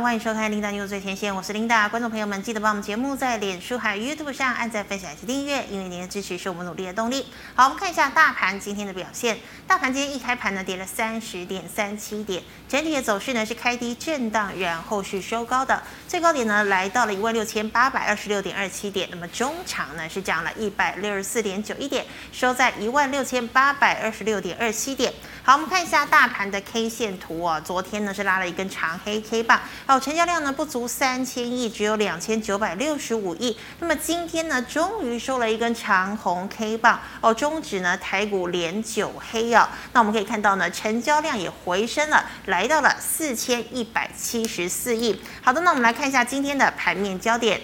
欢迎收看《琳达 news 最前线》，我是琳达。观众朋友们，记得帮我们节目在脸书还有 YouTube 上按赞、分享以及订阅，因为您的支持是我们努力的动力。好，我们看一下大盘今天的表现。大盘今天一开盘呢，跌了三十点三七点，整体的走势呢是开低震荡，然后是收高的，最高点呢来到了一万六千八百二十六点二七点。那么中场呢是涨了一百六十四点九一点，收在一万六千八百二十六点二七点。好，我们看一下大盘的 K 线图啊，昨天呢是拉了一根长黑 K 棒。好，成交量呢不足三千亿，只有两千九百六十五亿。那么今天呢，终于收了一根长红 K 棒哦，中指呢台股连九黑哦。那我们可以看到呢，成交量也回升了，来到了四千一百七十四亿。好的，那我们来看一下今天的盘面焦点。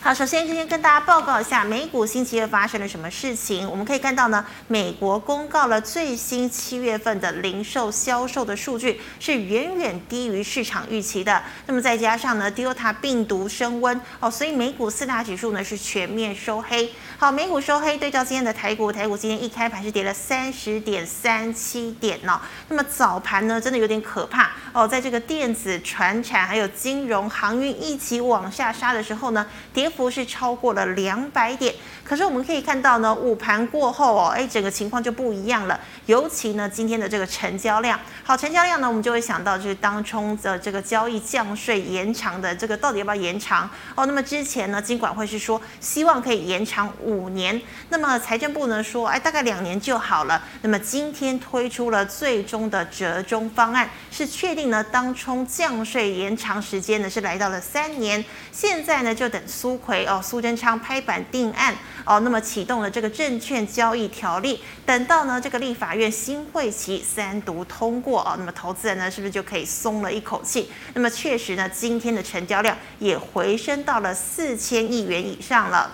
好，首先今天跟大家报告一下美股星期二发生了什么事情。我们可以看到呢，美国公告了最新七月份的零售销售的数据是远远低于市场预期的。那么再加上呢，Delta 病毒升温哦，所以美股四大指数呢是全面收黑。好，美股收黑，对照今天的台股，台股今天一开盘是跌了三十点三七点呢、哦。那么早盘呢，真的有点可怕哦，在这个电子、船产还有金融、航运一起往下杀的时候呢，跌。幅是超过了两百点，可是我们可以看到呢，午盘过后哦，哎，整个情况就不一样了。尤其呢，今天的这个成交量，好，成交量呢，我们就会想到就是当冲的这个交易降税延长的这个到底要不要延长哦？那么之前呢，金管会是说希望可以延长五年，那么财政部呢说，哎，大概两年就好了。那么今天推出了最终的折中方案，是确定呢，当冲降税延长时间呢是来到了三年。现在呢，就等苏。奎哦，苏贞昌拍板定案哦，那么启动了这个证券交易条例，等到呢这个立法院新会期三读通过哦，那么投资人呢是不是就可以松了一口气？那么确实呢，今天的成交量也回升到了四千亿元以上了。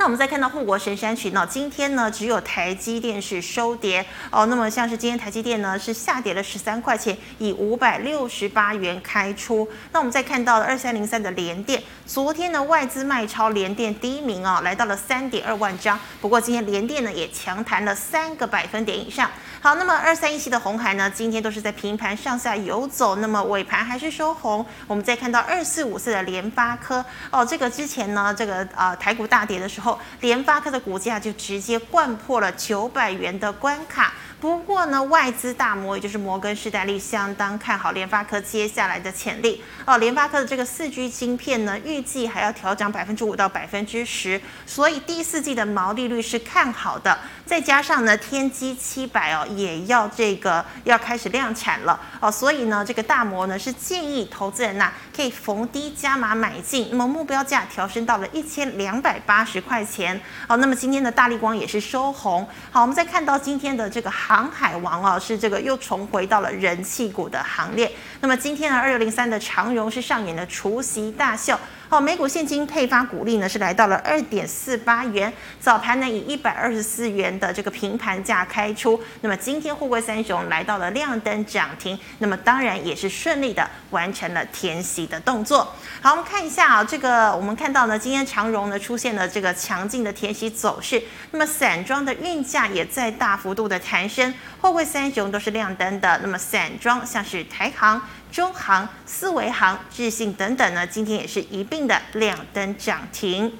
那我们再看到护国神山群呢，今天呢只有台积电是收跌哦。那么像是今天台积电呢是下跌了十三块钱，以五百六十八元开出。那我们再看到了二三零三的联电，昨天呢外资卖超联电第一名啊，来到了三点二万张。不过今天联电呢也强弹了三个百分点以上。好，那么二三一七的红海呢，今天都是在平盘上下游走，那么尾盘还是收红。我们再看到二四五四的联发科哦，这个之前呢这个呃台股大跌的时候。联发科的股价就直接灌破了九百元的关卡。不过呢，外资大摩也就是摩根士丹利相当看好联发科接下来的潜力哦。联发科的这个四 G 芯片呢，预计还要调涨百分之五到百分之十，所以第四季的毛利率是看好的。再加上呢，天玑七百哦也要这个要开始量产了哦，所以呢，这个大摩呢是建议投资人呐、可以逢低加码买进，那么目标价调升到了一千两百八十块钱。好，那么今天的大力光也是收红。好，我们再看到今天的这个。航海王啊，是这个又重回到了人气股的行列。那么今天呢，二六零三的长荣是上演了除夕大秀。好，每股现金配发股利呢是来到了二点四八元，早盘呢以一百二十四元的这个平盘价开出。那么今天货柜三雄来到了亮灯涨停，那么当然也是顺利的完成了填息的动作。好，我们看一下啊，这个我们看到呢，今天长荣呢出现了这个强劲的填息走势，那么散装的运价也在大幅度的弹升，货柜三雄都是亮灯的。那么散装像是台航。中航、思维航、智信等等呢，今天也是一并的亮灯涨停。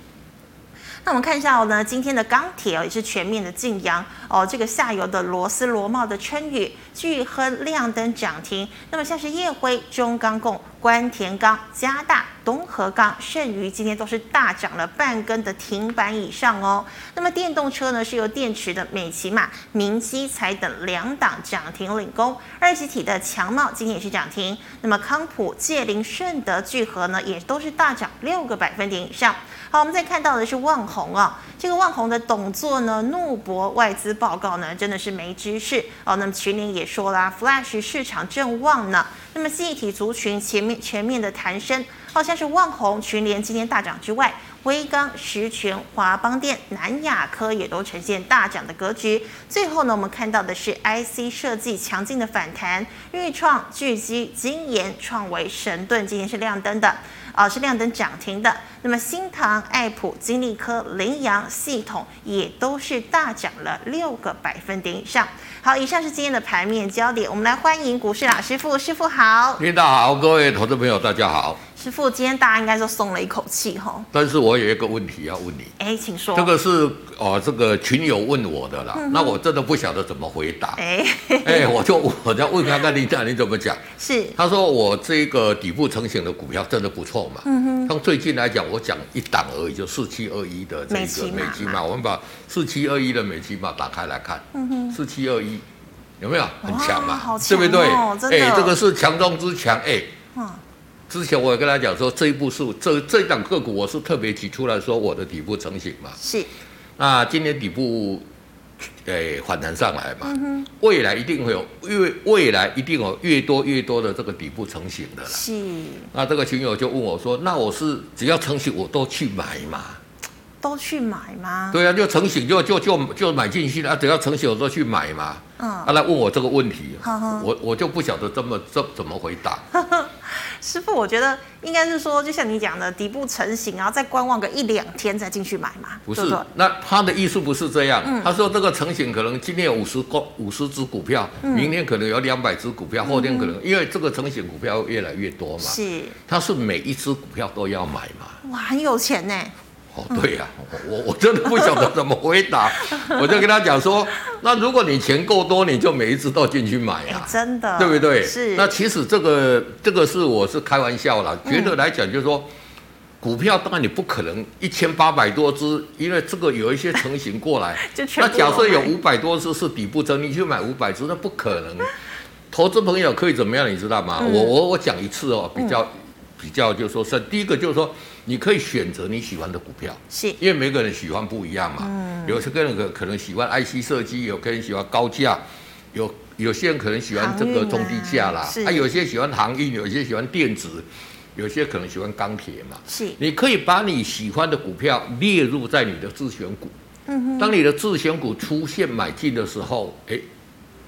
那我们看一下哦，呢，今天的钢铁哦也是全面的劲扬哦，这个下游的螺丝、螺帽的春雨、巨亨亮灯涨停。那么像是夜辉、中钢共。关田钢、嘉大、东和钢、剩余今天都是大涨了半根的停板以上哦。那么电动车呢，是由电池的美琪玛、明基材等两档涨停领工。二级体的强茂今天也是涨停。那么康普、界林、顺德、聚合呢，也都是大涨六个百分点以上。好，我们再看到的是旺宏啊，这个旺宏的董座呢，怒驳外资报告呢，真的是没知识哦。那么群里也说啦，Flash 市场正旺呢。那么记忆体族群前面全面的弹升，好像是是旺宏、群联今天大涨之外，威刚、石泉、华邦电、南亚科也都呈现大涨的格局。最后呢，我们看到的是 IC 设计强劲的反弹，钰创、聚积、晶研、创维、神盾今天是亮灯的，啊、呃，是亮灯涨停的。那么新唐、爱普、金利科、羚羊、系统也都是大涨了六个百分点以上。好，以上是今天的盘面焦点，我们来欢迎股市老师傅，师傅好。领导好，各位投资朋友大家好。师傅，今天大家应该都松了一口气哈。但是我有一个问题要问你。哎，请说。这个是哦，这个群友问我的啦，嗯、那我真的不晓得怎么回答。哎，哎，我就我再问看看你讲，你怎么讲？是。他说我这个底部成型的股票真的不错嘛。嗯哼。从最近来讲，我讲一档而已，就四七二一的这个美金嘛，我们把四七二一的美金嘛打开来看。嗯哼。四七二一有没有很强嘛？好强哦，对不对？哎，这个是强中之强。哎。嗯。之前我也跟他讲说，这一步是这这一档个股，我是特别提出来说我的底部成型嘛。是。那今年底部，诶、欸、反弹上来嘛，嗯、哼未来一定会有越未来一定有越多越多的这个底部成型的啦。是。那这个群友就问我说：“那我是只要成型我都去买嘛？”都去买吗？对啊，就成型就就就就买进去了啊！只要成型我都去买嘛。嗯。他来问我这个问题，呵呵我我就不晓得这么这怎么回答。师傅，我觉得应该是说，就像你讲的，底部成型，然后再观望个一两天再进去买嘛。不是，对对，那他的意思不是这样。嗯、他说这个成型可能今天有五十个五十只股票，嗯、明天可能有两百只股票，后天可能、嗯、因为这个成型股票越来越多嘛。是。他是每一只股票都要买嘛？哇，很有钱呢。哦，对呀、啊，我我真的不晓得怎么回答，我就跟他讲说，那如果你钱够多，你就每一只都进去买啊，真的，对不对？是。那其实这个这个是我是开玩笑啦，觉得来讲就是说，股票当然你不可能一千八百多只，因为这个有一些成型过来，那假设有五百多只是底部增，你去买五百只，那不可能。投资朋友可以怎么样，你知道吗？我我我讲一次哦，比较。比较就是说是第一个就是说，你可以选择你喜欢的股票，是因为每个人喜欢不一样嘛。嗯，有些个人可可能喜欢 IC 设计，有个人喜欢高价，有有些人可能喜欢这个中低价啦，啊，有些喜欢航运，有些喜欢电子，有些可能喜欢钢铁嘛。是，你可以把你喜欢的股票列入在你的自选股。嗯哼，当你的自选股出现买进的时候，哎。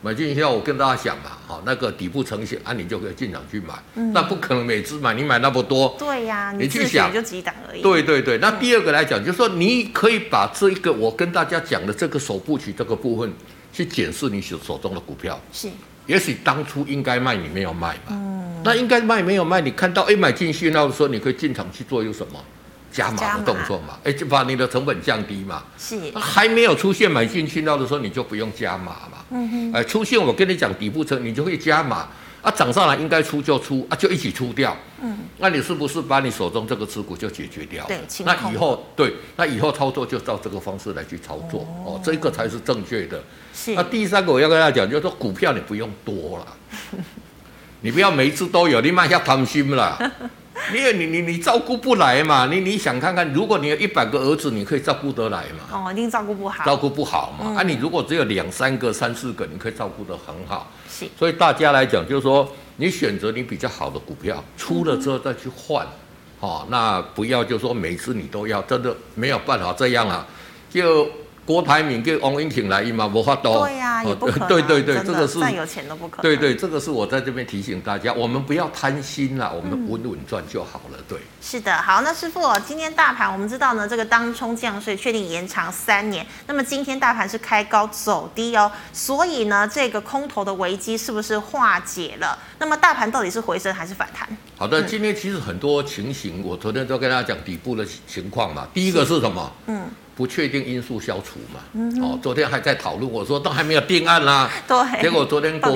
买进去后，我跟大家讲嘛，好，那个底部成型啊，你就可以进场去买。嗯，那不可能每次买，你买那么多。对呀、啊，你去想就几档而已。对对对，那第二个来讲，嗯、就是说你可以把这一个我跟大家讲的这个首部曲这个部分，去检视你手手中的股票。是，也许当初应该卖你没有卖嘛。嗯，那应该卖没有卖，你看到哎买进去，那时候你可以进场去做有什么？加码的动作嘛，哎，就把你的成本降低嘛。是，还没有出现买进去到的时候，你就不用加码嘛。嗯哼。哎，出现我跟你讲底部车，你就会加码。啊，涨上来应该出就出，啊，就一起出掉。嗯。那你是不是把你手中这个持股就解决掉？对，那以后对，那以后操作就照这个方式来去操作。哦，哦，这个才是正确的。是。那第三个我要跟大家讲，就是说股票你不用多了，你不要每一次都有，你卖下贪心了。因为你你你照顾不来嘛，你你想看看，如果你有一百个儿子，你可以照顾得来嘛？哦，一定照顾不好。照顾不好嘛？嗯、啊，你如果只有两三个、三四个，你可以照顾得很好。是。所以大家来讲，就是说，你选择你比较好的股票，出了之后再去换，嗯、哦，那不要就是说每次你都要，真的没有办法这样啊，就。郭台铭跟王英庆来一嘛，无法多。对呀、啊，也不可能。对对对，这个是再有钱都不可能。对对，这个是我在这边提醒大家，我们不要贪心啦，我们稳稳赚就好了。对。是的，好，那师傅，今天大盘我们知道呢，这个当冲降税确定延长三年，那么今天大盘是开高走低哦，所以呢，这个空头的危机是不是化解了？那么大盘到底是回升还是反弹？好的，今天其实很多情形，我昨天都跟大家讲底部的情况嘛。第一个是什么？嗯。不确定因素消除嘛？嗯、哦，昨天还在讨论，我说都还没有定案啦、啊。对。结果昨天国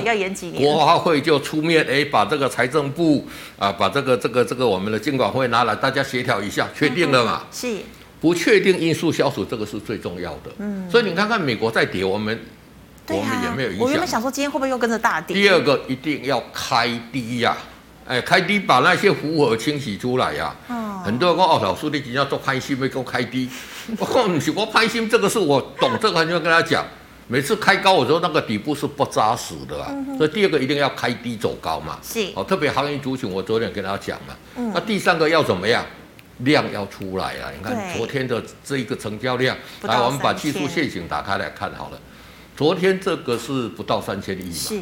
国发会就出面，哎，把这个财政部啊，把这个这个这个我们的监管会拿来，大家协调一下，确定了嘛？是。不确定因素消除，这个是最重要的。嗯。所以你看看美国在跌，我们、啊、我们也没有影响。我原本想说今天会不会又跟着大跌？第二个一定要开低呀、啊。哎，开低把那些浮额清洗出来呀、啊！哦、很多人说哦，老师你今天要做开心没给我开低，我说不是我拍心，这个是我懂，这个就跟他讲，每次开高，我说那个底部是不扎实的啊。嗯、所以第二个一定要开低走高嘛。是。哦，特别行业族群，我昨天跟大家讲嘛。嗯。那第三个要怎么样？量要出来啊！你看昨天的这一个成交量，来，我们把技术线型打开来看好了。昨天这个是不到三千亿嘛？是。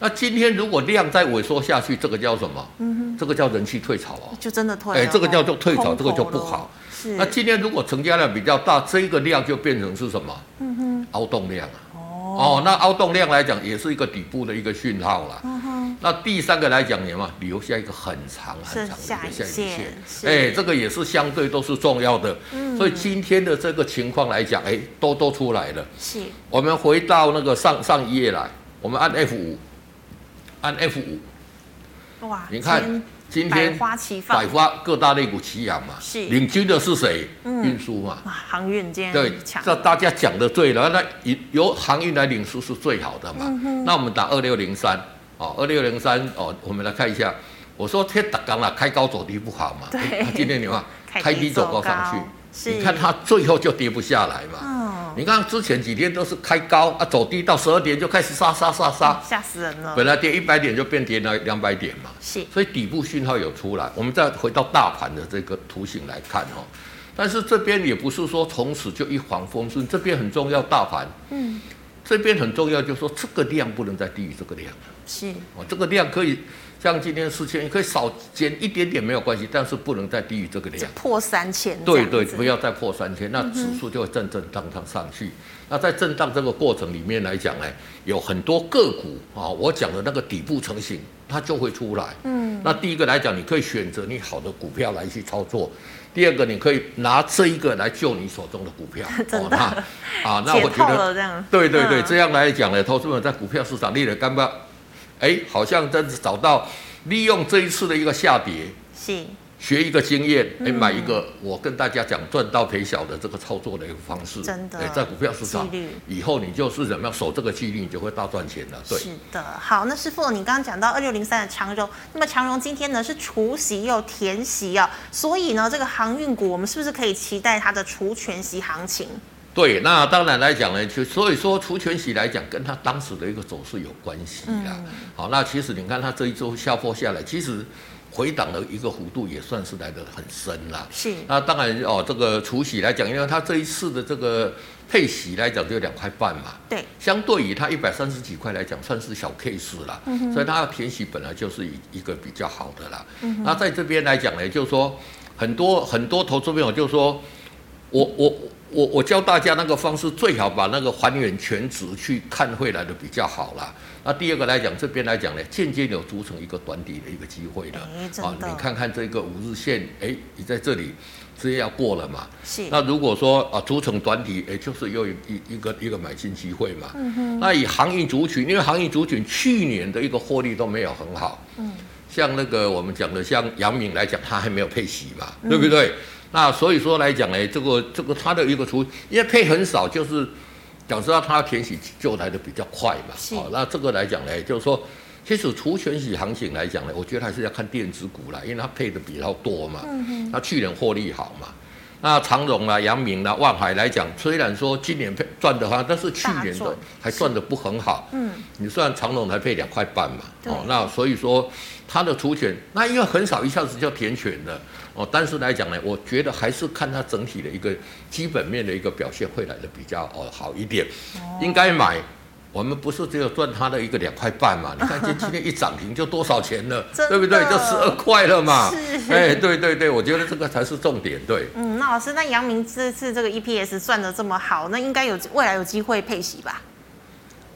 那今天如果量再萎缩下去，这个叫什么？嗯哼，这个叫人气退潮哦。就真的退了。哎，这个叫做退潮，这个就不好。是。那今天如果成交量比较大，这个量就变成是什么？嗯哼，凹洞量啊。哦。哦，那凹洞量来讲，也是一个底部的一个讯号了。嗯哼。那第三个来讲，你嘛留下一个很长很长的一个下影线。哎，这个也是相对都是重要的。嗯。所以今天的这个情况来讲，哎，都都出来了。是。我们回到那个上上一页来，我们按 F 五。按 F 五，哇！你看今天百花齐放，百花各大类股齐扬嘛，是领军的是谁？嗯，运输嘛，哇，航运今天对，这大家讲的对了，那由航运来领输是最好的嘛。嗯、那我们打二六零三哦，二六零三哦，我们来看一下。我说天打刚了，开高走低不好嘛。对，今天你看 开低走高上去，你看它最后就跌不下来嘛。嗯你看之前几天都是开高啊，走低到十二点就开始杀杀杀杀，吓死人了。本来跌一百点就变跌了两百点嘛。是。所以底部讯号有出来，我们再回到大盘的这个图形来看哦。但是这边也不是说从此就一帆风顺，这边很重要，大盘。嗯。这边很重要，就是说这个量不能再低于这个量。是。哦，这个量可以。像今天四千，你可以少减一点点没有关系，但是不能再低于这个量。破三千。对对，不要再破三千，那指数就会震震荡荡上去。嗯、那在震荡这个过程里面来讲呢，有很多个股啊，我讲的那个底部成型，它就会出来。嗯。那第一个来讲，你可以选择你好的股票来去操作；第二个，你可以拿这一个来救你手中的股票。真的。哦、那啊，那我觉得，对对对，这样来讲呢，投资者在股票市场立了干嘛？哎，好像真是找到利用这一次的一个下跌，是学一个经验，哎，买一个我跟大家讲赚到赔小的这个操作的一个方式，真的，哎，在股票市场以后你就是怎么样守这个纪律，你就会大赚钱了。对，是的。好，那师傅，你刚刚讲到二六零三的长荣，那么长荣今天呢是除息又填息啊，所以呢这个航运股我们是不是可以期待它的除权息行情？对，那当然来讲呢，就所以说除权息来讲，跟它当时的一个走势有关系啦。嗯、好，那其实你看它这一周下坡下来，其实回档的一个幅度也算是来得很深啦。是。那当然哦，这个除息来讲，因为它这一次的这个配息来讲就两块半嘛。对。相对于它一百三十几块来讲，算是小 case 了。嗯哼。所以它的填息本来就是一一个比较好的啦。嗯哼。那在这边来讲呢，就是说很多很多投资朋友就是说我我。我我教大家那个方式，最好把那个还原全值去看回来的比较好啦。那第二个来讲，这边来讲呢，间接有组成一个短底的一个机会的。啊，你看看这个五日线，哎，你在这里直接要过了嘛？是。那如果说啊，组成短底，哎，就是又一一个一个买进机会嘛。嗯哼。那以行业族群，因为行业族群去年的一个获利都没有很好。嗯。像那个我们讲的，像杨敏来讲，它还没有配息嘛，对不对？那所以说来讲呢，这个这个它的一个除，因为配很少，就是讲实话，它填息就来的比较快嘛。好。哦，那这个来讲呢，就是说，其实除全息行情来讲呢，我觉得还是要看电子股啦，因为它配的比较多嘛。嗯哼。那去年获利好嘛。那长荣啊、阳明啊、万海来讲，虽然说今年配赚的话，但是去年的还赚的不很好。嗯。你算长荣才配两块半嘛。哦。那所以说它的除权，那因为很少一下子就填权的。哦，但是来讲呢，我觉得还是看它整体的一个基本面的一个表现会来的比较哦好一点，哦、应该买。我们不是只有赚它的一个两块半嘛？你看今今天一涨停就多少钱了，的对不对？就十二块了嘛。是。哎，对对对，我觉得这个才是重点。对。嗯，那老师，那阳明这次这个 EPS 赚的这么好，那应该有未来有机会配息吧？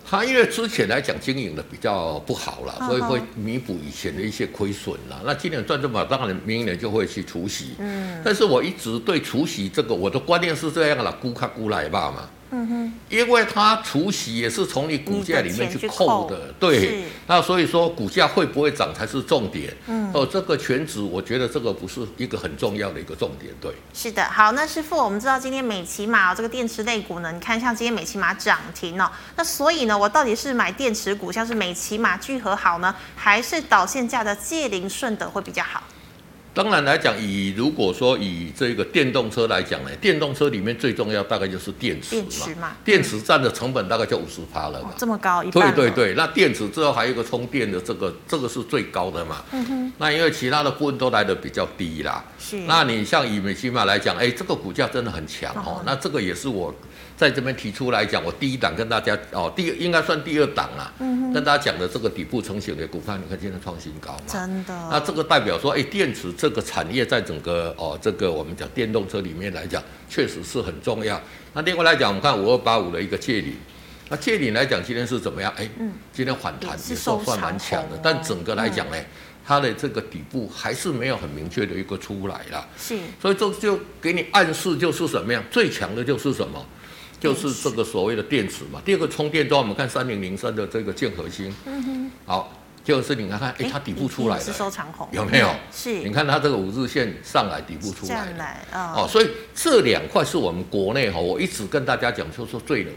他因为之前来讲经营的比较不好了，所以会弥补以前的一些亏损了。那今年赚这么好，当然明年就会去除息。嗯，但是我一直对除息这个我的观念是这样了，估看估来吧嘛。嗯哼，因为它除息也是从你股价里面去扣的，扣对。那所以说股价会不会涨才是重点。嗯，哦，这个全值我觉得这个不是一个很重要的一个重点，对。是的，好，那师傅，我们知道今天美琪玛这个电池类股呢，你看像今天美琪玛涨停哦，那所以呢，我到底是买电池股，像是美琪玛、聚合好呢，还是导线价的界零顺德会比较好？当然来讲，以如果说以这个电动车来讲呢，电动车里面最重要大概就是电池嘛，电池嘛，电池占的成本大概就五十趴了嘛，这么高一半。对对对，那电池之后还有一个充电的这个，这个是最高的嘛。嗯哼。那因为其他的部分都来的比较低啦。是。那你像以美西玛来讲，哎，这个股价真的很强哦。那这个也是我。在这边提出来讲，我第一档跟大家哦，第应该算第二档啦，嗯，跟大家讲的这个底部成型的股票，你看现在创新高嘛，真的。那这个代表说，哎，电池这个产业在整个哦，这个我们讲电动车里面来讲，确实是很重要。那另外来讲，我们看五二八五的一个借领，那借领来讲，今天是怎么样？哎，嗯，今天反弹也算算蛮强的，但整个来讲呢，它的这个底部还是没有很明确的一个出来了。是，所以这就给你暗示就是什么样？最强的就是什么？就是这个所谓的电池嘛。第二个充电桩，我们看三零零三的这个建核心，嗯哼，好，就是你看看，哎，它底部出来了，是收长红，有没有？是，你看它这个五日线上来底部出来了，哦，所以这两块是我们国内哈，我一直跟大家讲，就是说最能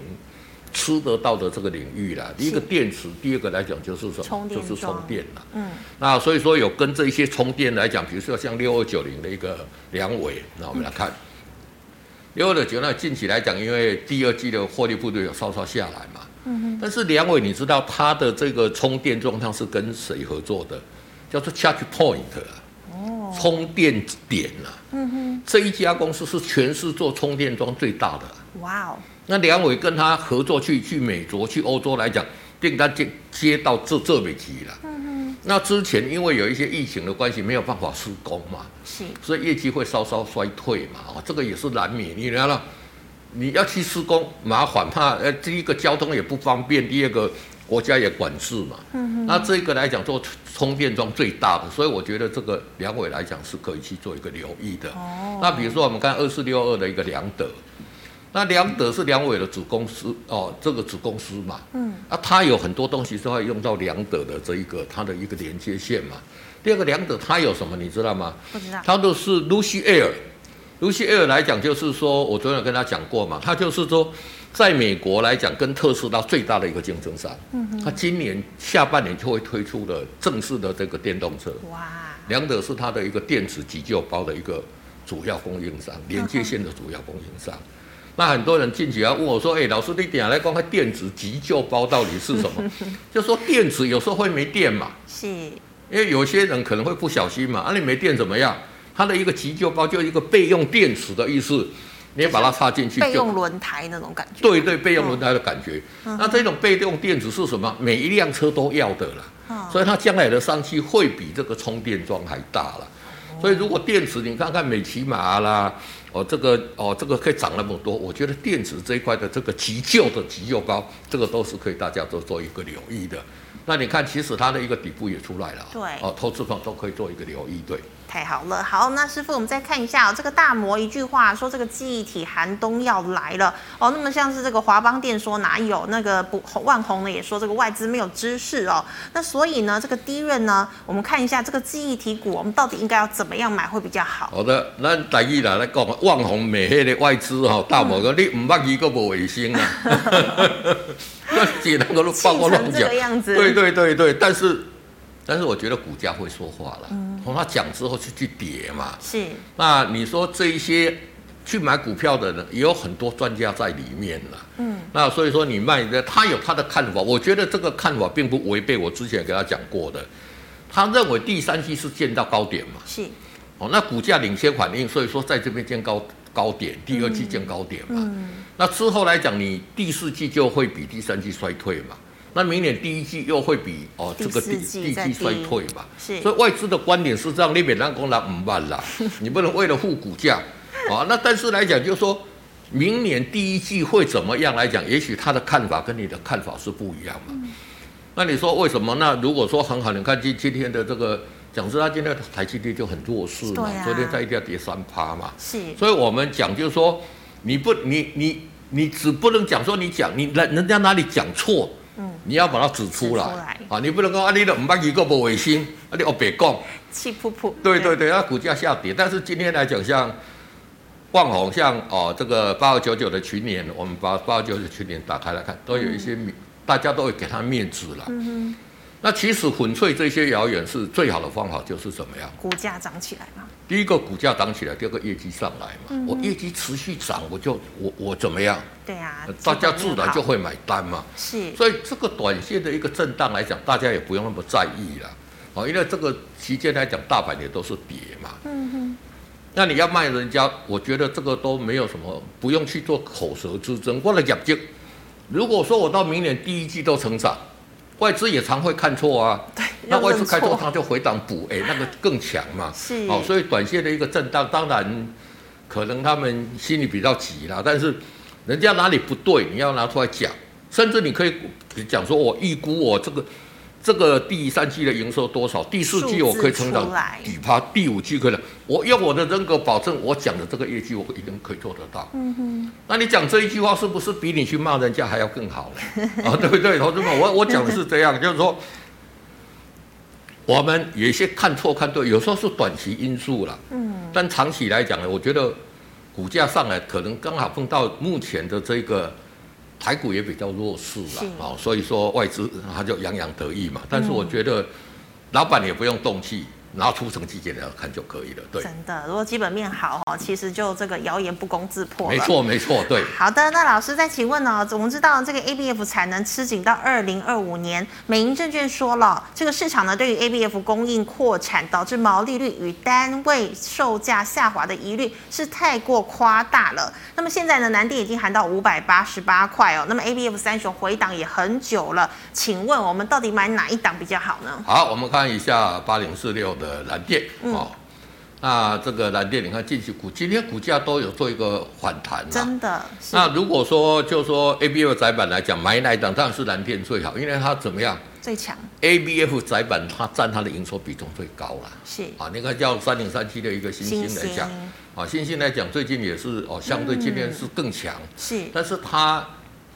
吃得到的这个领域啦。第一个电池，第二个来讲就是什么？就是充电啦。嗯，那所以说有跟这一些充电来讲，比如说像六二九零的一个梁伟，那我们来看。六二九那近期来讲，因为第二季的获利幅度有稍稍下来嘛，嗯哼。但是梁伟，你知道他的这个充电状态是跟谁合作的？叫做 Charge Point 啊，哦，充电点啊，嗯哼。这一家公司是全市做充电桩最大的。哇哦。那梁伟跟他合作去去美国去欧洲来讲，订单接接到这这边去了。那之前因为有一些疫情的关系，没有办法施工嘛，是，所以业绩会稍稍衰退嘛，哦，这个也是难免。你看了，你要去施工麻烦，怕呃，第一个交通也不方便，第二个国家也管制嘛。嗯哼。那这个来讲做充电桩最大的，所以我觉得这个良伟来讲是可以去做一个留意的。哦。那比如说我们看二四六二的一个良德。那良德是梁伟的子公司哦，这个子公司嘛，嗯，啊，它有很多东西是会用到良德的这一个它的一个连接线嘛。第二个良德它有什么你知道吗？不知道。它都是 Lucid Air，Lucid Air 来讲就是说我昨天有跟他讲过嘛，他就是说在美国来讲跟特斯拉最大的一个竞争商。嗯哼。它今年下半年就会推出的正式的这个电动车。哇。梁德是它的一个电子急救包的一个主要供应商，连接线的主要供应商。嗯那很多人进去要问我说：“哎、欸，老师，你点来讲看电子急救包到底是什么？” 就说电池有时候会没电嘛，是，因为有些人可能会不小心嘛，啊，你没电怎么样？它的一个急救包就一个备用电池的意思，你把它插进去，备用轮胎那种感觉。对对，备用轮胎的感觉。嗯、那这种备用电池是什么？每一辆车都要的啦，嗯、所以它将来的商机会比这个充电桩还大了。所以如果电池，你看看美琪玛啦。哦，这个哦，这个可以涨那么多，我觉得电子这一块的这个急救的急救包，这个都是可以大家都做一个留意的。那你看，其实它的一个底部也出来了，对，哦，投资方都可以做一个留意，对。太好了，好，那师傅，我们再看一下哦，这个大摩一句话说，这个记忆体寒冬要来了哦。那么像是这个华邦电说哪有那个不万红呢？也说这个外资没有知识哦。那所以呢，这个低润呢，我们看一下这个记忆体股，我们到底应该要怎么样买会比较好？好的，那大意来来讲，万红美黑的外资哈，大摩说、嗯、你唔捌一个无卫星啊，那只能够报个乱讲，对对对对，但是。但是我觉得股价会说话了，从他讲之后去去跌嘛。是。那你说这一些去买股票的人也有很多专家在里面了。嗯。那所以说你卖的，他有他的看法，我觉得这个看法并不违背我之前给他讲过的。他认为第三季是见到高点嘛。是。哦，那股价领先反应，所以说在这边见高高点，第二季见高点嘛。嗯。那之后来讲，你第四季就会比第三季衰退嘛。那明年第一季又会比哦这个第第一季衰退嘛？是，所以外资的观点是这样，你别让公拿五万啦，你不能为了护股价啊。那但是来讲，就是说明年第一季会怎么样来讲？也许他的看法跟你的看法是不一样嘛。嗯、那你说为什么？那如果说很好，你看今今天的这个讲师，他今天的台积电就很弱势嘛，啊、昨天在一定要跌三趴嘛。是，所以我们讲就是说，你不你你你只不能讲说你讲你人人家哪里讲错。嗯，你要把它指出来，啊！你不能够啊，你的五百几个不卫星，啊，你哦别讲，气噗噗。对对对，那股价下跌，但是今天来讲，像万红，像哦这个八二九九的群联，我们把八二九九群联打开来看，都有一些面，嗯、大家都会给他面子了。嗯哼。那其实粉碎这些谣言是最好的方法，就是怎么样？股价涨起来嘛。第一个股价涨起来，第二个业绩上来嘛。嗯、我业绩持续涨，我就我我怎么样？对啊，大家自然就会买单嘛。是。所以这个短线的一个震荡来讲，大家也不用那么在意了。哦，因为这个期间来讲，大盘也都是跌嘛。嗯哼。那你要卖人家，我觉得这个都没有什么，不用去做口舌之争。我的业绩，如果说我到明年第一季都成长。外资也常会看错啊，那外资看错，他就回档补，哎，那个更强嘛。是，哦，所以短线的一个震荡，当然可能他们心里比较急啦，但是人家哪里不对，你要拿出来讲，甚至你可以讲说，我预估我这个。这个第三季的营收多少？第四季我可以成长几趴？第五季可以，我用我的人格保证，我讲的这个业绩我一定可以做得到。嗯哼，那你讲这一句话是不是比你去骂人家还要更好呢？啊，对不对，同志们？我我讲的是这样，就是说，我们有一些看错看对，有时候是短期因素了。嗯，但长期来讲呢，我觉得股价上来可能刚好碰到目前的这个。台股也比较弱势了，哦，所以说外资他就洋洋得意嘛。但是我觉得，老板也不用动气。然后出成绩给大家看就可以了，对。真的，如果基本面好哈，其实就这个谣言不攻自破。没错，没错，对。好的，那老师再请问呢？我们知道这个 ABF 产能吃紧到二零二五年，美银证券说了，这个市场呢对于 ABF 供应扩产导致毛利率与单位售价下滑的疑虑是太过夸大了。那么现在呢，南电已经喊到五百八十八块哦。那么 ABF 三雄回档也很久了，请问我们到底买哪一档比较好呢？好，我们看一下八零四六的。呃，蓝电哦，那这个蓝电，你看近期股今天股价都有做一个反弹，真的。那如果说就说 ABF 窄板来讲，买哪一档当然是蓝电最好，因为它怎么样？最强。ABF 窄板它占它的营收比重最高了。是啊，你看叫三零三七的一个新兴来讲，啊，新兴来讲最近也是哦，相对今天是更强。是，但是它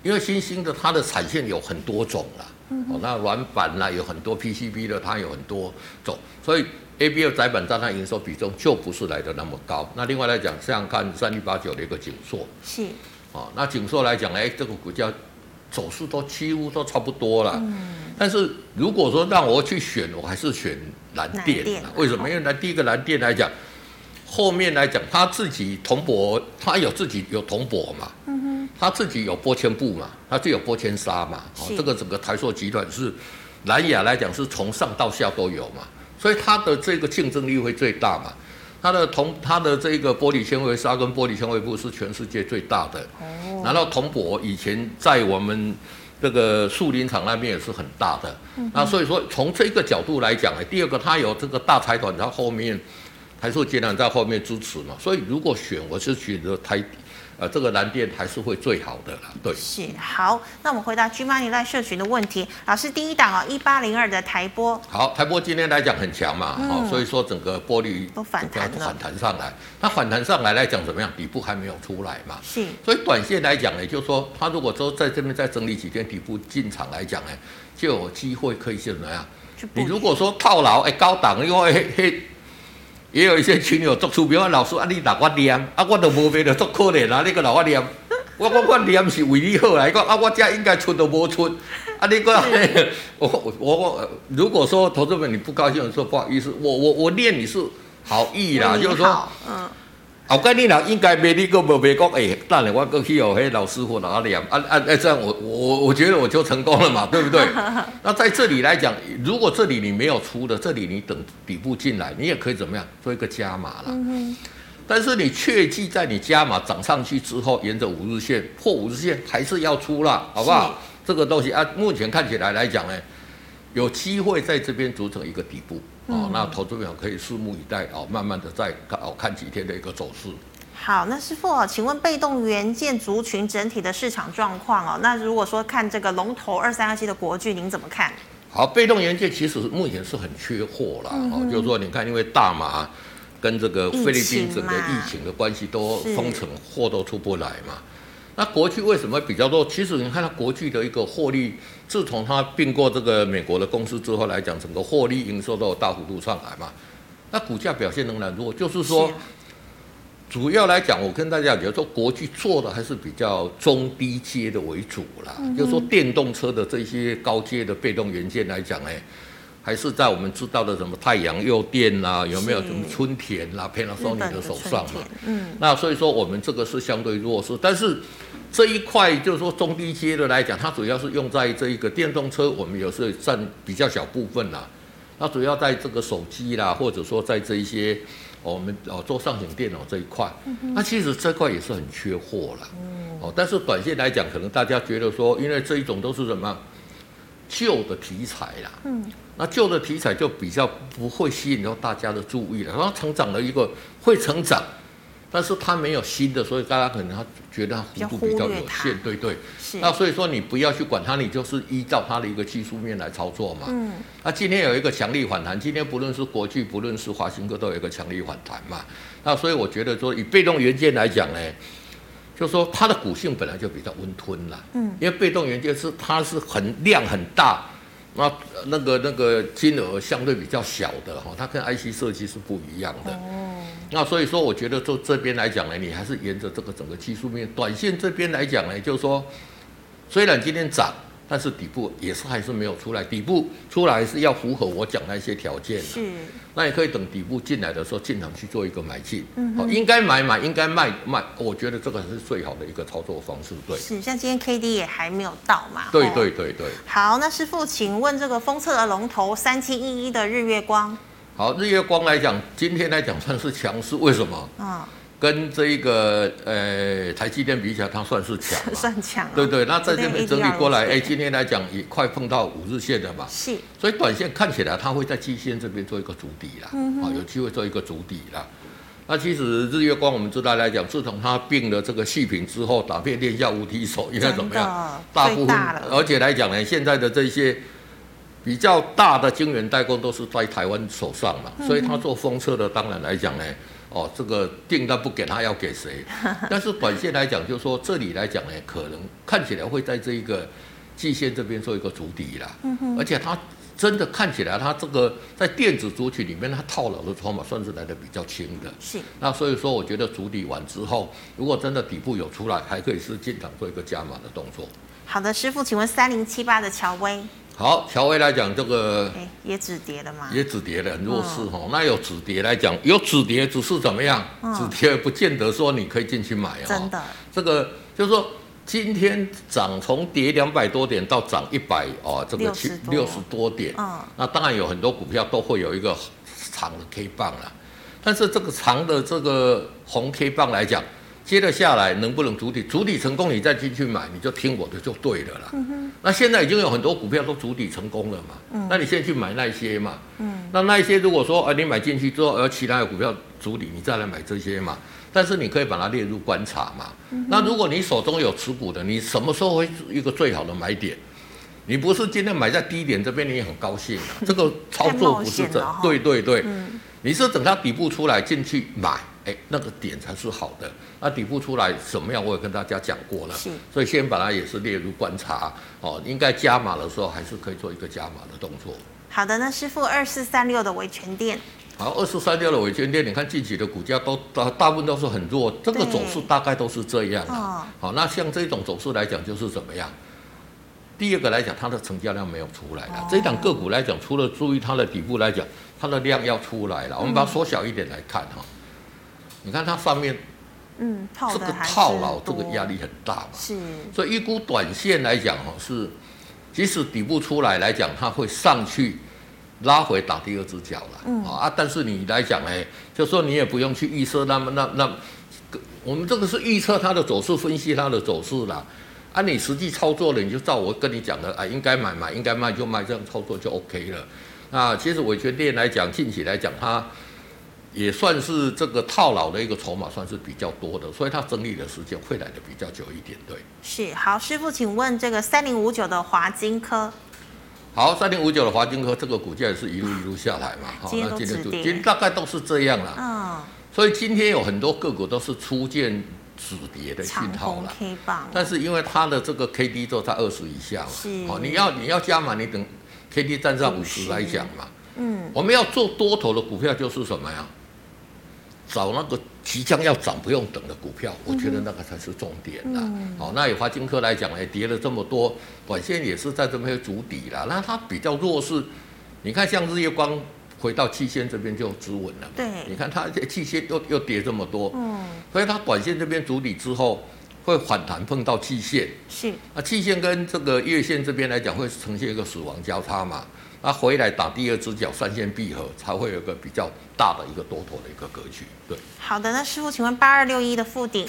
因为新兴的它的产线有很多种了。哦，那软板呢，有很多 PCB 的，它有很多种，所以 ABF 窄板占它营收比重就不是来的那么高。那另外来讲，像看三一八九的一个景硕，是，哦，那景硕来讲，哎，这个股价走势都几乎都差不多了。嗯。但是如果说让我去选，我还是选蓝电。为什么？因为那第一个蓝电来讲，后面来讲，它自己铜箔，它有自己有铜箔嘛。嗯他自己有玻纤布嘛，他就有玻纤纱嘛，哦，这个整个台塑集团是南亚来讲是从上到下都有嘛，所以它的这个竞争力会最大嘛。它的铜，它的这个玻璃纤维纱跟玻璃纤维布是全世界最大的。哦。然后铜箔以前在我们这个树林厂那边也是很大的。嗯。那所以说从这个角度来讲呢，第二个它有这个大财团在后面，台塑集团在后面支持嘛，所以如果选，我是选择台。呃，这个蓝电还是会最好的啦，对。是好，那我们回答 GMoney 赖社群的问题。老师，第一档哦，一八零二的台波。好，台波今天来讲很强嘛，嗯、哦，所以说整个玻璃都反弹了，反弹上来。它反弹上来来讲怎么样？底部还没有出来嘛。是。所以短线来讲呢，就是说，它如果说在这边再整理几天，底部进场来讲呢，就有机会可以怎么样？你如果说套牢，哎，高档，因为嘿。嘿也有一些群友做出，比如说老师啊，你哪我念，啊，我都无卖的，做可怜啊，你个老我念，我我我念是为你好来讲，啊，我这应该出都无出，啊，你个，我我我，如果说投资们你不高兴，说不好意思，我我我念你是好意啦，就是说，嗯。后盖你俩应该没你个无没讲，哎，当然我过去哦嘿老师傅哪里啊啊啊！这样我我我觉得我就成功了嘛，对不对？那在这里来讲，如果这里你没有出的，这里你等底部进来，你也可以怎么样做一个加码了。嗯、但是你切记在你加码涨上去之后，沿着五日线破五日线还是要出了，好不好？这个东西啊，目前看起来来讲呢，有机会在这边组成一个底部。哦，那投资者可以拭目以待哦，慢慢的再看哦，看几天的一个走势。好，那师傅，请问被动元件族群整体的市场状况哦？那如果说看这个龙头二三二七的国巨，您怎么看？好，被动元件其实目前是很缺货啦，嗯、哦，就是说你看，因为大麻跟这个菲律宾整个疫情的关系都封城，货都出不来嘛。那国巨为什么比较多？其实你看它国巨的一个获利，自从他并过这个美国的公司之后来讲，整个获利营收都有大幅度上来嘛。那股价表现仍然弱，就是说，主要来讲，我跟大家讲，说国际做的还是比较中低阶的为主啦。嗯、就是说电动车的这些高阶的被动元件来讲，哎，还是在我们知道的什么太阳诱电啦，有没有什么春田啦，Panasonic 的手上嘛？嗯，那所以说我们这个是相对弱势，但是这一块就是说中低阶的来讲，它主要是用在这一个电动车，我们有时候占比较小部分啦。它主要在这个手机啦，或者说在这一些。我们哦做上行电脑这一块，那其实这块也是很缺货啦。哦，但是短线来讲，可能大家觉得说，因为这一种都是什么旧的题材啦，嗯，那旧的题材就比较不会吸引到大家的注意了。然后成长了一个会成长。但是它没有新的，所以大家可能他觉得它幅度比较有限，对对。是。那所以说你不要去管它，你就是依照它的一个技术面来操作嘛。嗯。那今天有一个强力反弹，今天不论是国巨，不论是华新哥，都有一个强力反弹嘛。那所以我觉得说，以被动元件来讲呢，就是说它的股性本来就比较温吞啦。嗯。因为被动元件是它是很量很大，那那个那个金额相对比较小的哈，它跟 IC 设计是不一样的。哦。那所以说，我觉得就这边来讲呢，你还是沿着这个整个技术面，短线这边来讲呢，就是说，虽然今天涨，但是底部也是还是没有出来，底部出来是要符合我讲那些条件。是。那也可以等底部进来的时候进场去做一个买进。嗯。好，应该买买，应该卖卖，我觉得这个是最好的一个操作方式。对。是，像今天 K D 也还没有到嘛。对对对对。好，那师傅，请问这个封测的龙头三七一一的日月光。好，日月光来讲，今天来讲算是强势，为什么？嗯，跟这一个呃台积电比起来，它算是强，算强。对对，那在这边整理过来，哎，今天来讲也快碰到五日线了嘛。是。所以短线看起来，它会在季线这边做一个主底啦，嗯，有机会做一个主底啦。那其实日月光我们知道来讲，自从它并了这个细品之后，打遍天下无敌手，应该怎么样？大部分，而且来讲呢，现在的这些。比较大的晶圆代工都是在台湾手上嘛，所以他做封测的，当然来讲呢，哦，这个订单不给他要给谁？但是短线来讲，就是说这里来讲呢，可能看起来会在这一个季线这边做一个主底啦。而且它真的看起来，它这个在电子族群里面，它套牢的筹码算是来的比较轻的。是。那所以说，我觉得主底完之后，如果真的底部有出来，还可以是进场做一个加码的动作。好的，师傅，请问三零七八的乔威。好，乔威来讲，这个也止跌了嘛？也止跌了，很弱势哈。那有止跌来讲，有止跌只是怎么样？止跌不见得说你可以进去买哦。真的，这个就是说，今天涨从跌两百多点到涨一百哦，这个七六十多点。嗯，那当然有很多股票都会有一个长的 K 棒了，但是这个长的这个红 K 棒来讲。接着下来能不能主底？主底成功，你再进去买，你就听我的就对了啦。嗯、那现在已经有很多股票都主底成功了嘛？嗯、那你先去买那些嘛。嗯、那那一些如果说，呃，你买进去之后，而其他的股票主底，你再来买这些嘛。但是你可以把它列入观察嘛。嗯、那如果你手中有持股的，你什么时候会是一个最好的买点？你不是今天买在低点这边，你也很高兴啊。这个操作不是这，对对对。嗯、你是等它底部出来进去买。哎，那个点才是好的。那底部出来什么样，我也跟大家讲过了。是，所以先把它也是列入观察哦。应该加码的时候，还是可以做一个加码的动作。好的，那师傅二四三六的维权店。好，二四三六的维权店，你看近期的股价都大大部分都是很弱，这个走势大概都是这样的。哦、好，那像这种走势来讲，就是怎么样？第二个来讲，它的成交量没有出来了。哦、这一档个股来讲，除了注意它的底部来讲，它的量要出来了。我们把它缩小一点来看哈。嗯你看它上面，嗯，这个套牢，这个压力很大嘛。是。所以预估短线来讲，哦，是即使底部出来来讲，它会上去拉回打第二只脚了。嗯。啊，但是你来讲，哎，就说你也不用去预测那么那那，我们这个是预测它的走势，分析它的走势啦。啊，你实际操作了，你就照我跟你讲的，啊，应该买买，应该卖就卖，这样操作就 OK 了。那其实我觉得来讲，近期来讲它。也算是这个套牢的一个筹码，算是比较多的，所以它整理的时间会来的比较久一点。对，是好，师傅，请问这个三零五九的华金科，好，三零五九的华金科，这个股价也是一路一路下来嘛，好，那今天就今天大概都是这样了，嗯，所以今天有很多个股都是出现止跌的讯号了，但是因为它的这个 K D 都在二十以下嘛，是，好，你要你要加码，你等 K D 站上五十来讲嘛，嗯，我们要做多头的股票就是什么呀？找那个即将要涨不用等的股票，我觉得那个才是重点啦。嗯、好，那以华金科来讲呢，跌了这么多，短线也是在这边筑底了。那它比较弱势，你看像日月光回到期线这边就止稳了。对，你看它期线又又跌这么多，嗯，所以它短线这边筑底之后会反弹碰到季线，是。啊，季线跟这个月线这边来讲会呈现一个死亡交叉嘛。那回来打第二只脚，三线闭合才会有个比较大的一个多头的一个格局。对，好的，那师傅，请问八二六一的附顶，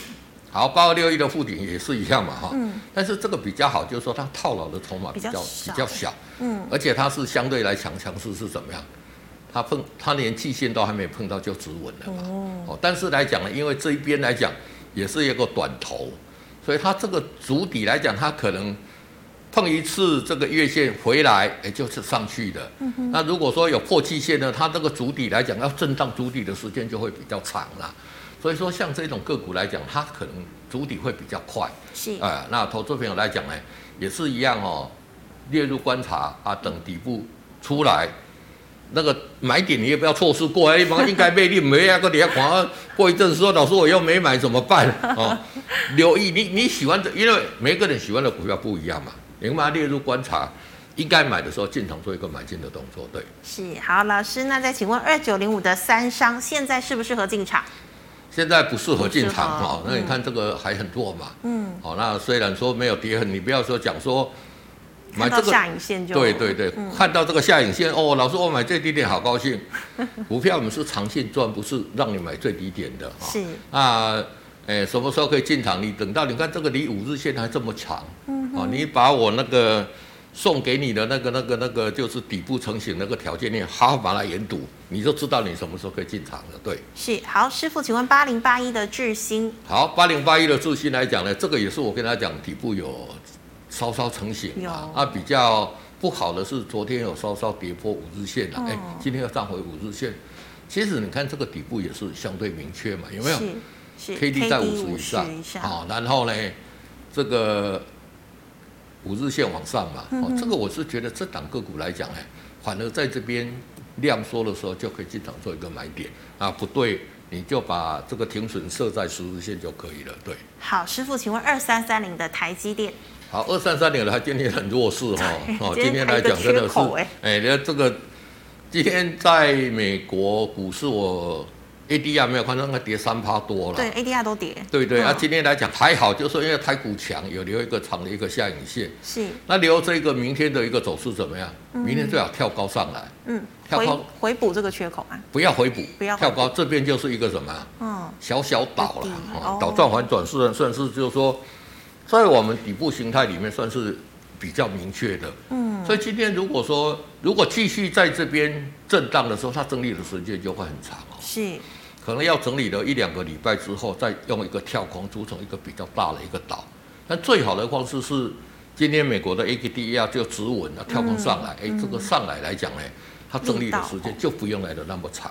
好，八二六一的附顶也是一样嘛，哈，嗯，但是这个比较好，就是说它套牢的筹码比较比较，比较小，嗯，而且它是相对来强强势是怎么样？它碰它连季线都还没碰到就止稳了嘛，哦，但是来讲呢，因为这一边来讲也是一个短头，所以它这个主底来讲，它可能。碰一次这个月线回来，哎，就是上去的。嗯、那如果说有破季线呢，它这个足底来讲，要震荡足底的时间就会比较长了。所以说，像这种个股来讲，它可能足底会比较快。是。啊、呃，那投资朋友来讲呢，也是一样哦，列入观察啊，等底部出来，那个买点你也不要错失过。哎，应该被你没那个你要看，过一阵子说老师我又没买怎么办？哦，留意你你喜欢的，因为每个人喜欢的股票不一样嘛。你把它列入观察，应该买的时候进场做一个买进的动作，对。是，好，老师，那再请问二九零五的三商现在适不适合进场？现在不适合进场哈，那你看这个还很弱嘛。嗯。好，那虽然说没有跌很，你不要说讲说买这个下影线就对对对，嗯、看到这个下影线哦，老师我买最低点好高兴。股票我们是长线赚，不是让你买最低点的。是。啊。哎，什么时候可以进场？你等到你看这个离五日线还这么长，嗯哼，你把我那个送给你的那个、那个、那个，就是底部成型那个条件，你好好把它研读，你就知道你什么时候可以进场了。对，是好，师傅，请问八零八一的智新，好，八零八一的智新来讲呢，这个也是我跟他讲，底部有稍稍成型啊，有。啊，比较不好的是昨天有稍稍跌破五日线了，哎、哦，今天又站回五日线，其实你看这个底部也是相对明确嘛，有没有？K D 在五十以上，好，然后呢，这个五日线往上嘛，哦，这个我是觉得这档个股来讲，哎，反而在这边量缩的时候就可以进场做一个买点啊，不对，你就把这个停损设在十日线就可以了，对。好，师傅，请问二三三零的台积电，好，二三三零的它今天很弱势哈，哦，今天来讲真的是，哎，你看这个今天在美国股市我。ADR 没有看到，那跌三趴多了。对，ADR 都跌。对对，啊，今天来讲还好，就是因为台股强，有留一个长的一个下影线。是。那留这个明天的一个走势怎么样？明天最好跳高上来。嗯。跳高回补这个缺口啊？不要回补，不要跳高，这边就是一个什么？嗯。小小倒了，倒转反转是算是就是说，在我们底部形态里面算是比较明确的。嗯。所以今天如果说如果继续在这边震荡的时候，它整理的时间就会很长哦。是。可能要整理了一两个礼拜之后，再用一个跳空组成一个比较大的一个岛。但最好的方式是，今天美国的 A K D R 就止稳了，跳空上来。哎、嗯，这个上来来讲呢，它整理的时间就不用来的那么长。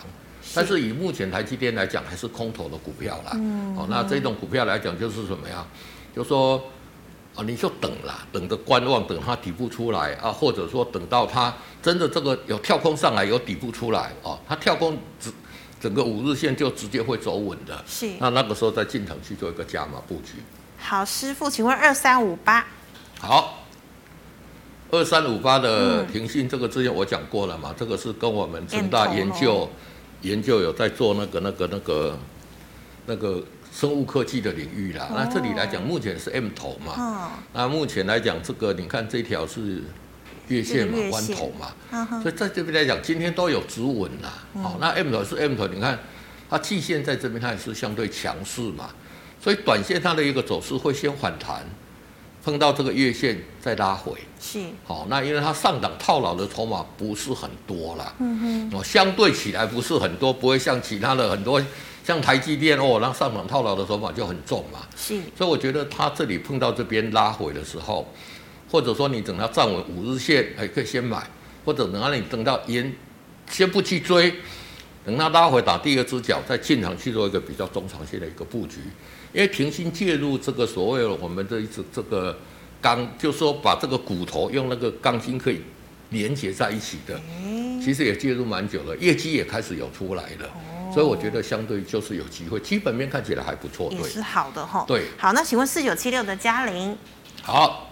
但是以目前台积电来讲，还是空头的股票啦。哦，那这种股票来讲就是什么呀？就说啊，你就等啦，等着观望，等它底部出来啊，或者说等到它真的这个有跳空上来，有底部出来哦，它跳空只。整个五日线就直接会走稳的，是。那那个时候再进场去做一个加码布局。好，师傅，请问二三五八。好，二三五八的停信这个之前我讲过了嘛，嗯、这个是跟我们成大研究研究有在做那个那个那个那个生物科技的领域啦。哦、那这里来讲，目前是 M 头嘛。哦、那目前来讲，这个你看这条是。月线嘛，弯头嘛，所以在这边来讲，今天都有止稳啦。好、嗯，那 M 头是 M 头，你看它季线在这边，它也是相对强势嘛。所以短线它的一个走势会先反弹，碰到这个月线再拉回。是。好，那因为它上档套牢的筹码不是很多啦。嗯哼。哦，相对起来不是很多，不会像其他的很多，像台积电哦，那上档套牢的手法就很重嘛。是。所以我觉得它这里碰到这边拉回的时候。或者说你等它站稳五日线，还可以先买；或者等它你等到沿，先不去追，等它拉回打第二只脚，再进场去做一个比较中长线的一个布局。因为停薪介入这个所谓的我们的一只这个钢，就是说把这个骨头用那个钢筋可以连接在一起的，其实也介入蛮久了，业绩也开始有出来了。所以我觉得相对就是有机会，基本面看起来还不错，也是好的哈。对，好，那请问四九七六的嘉玲，好，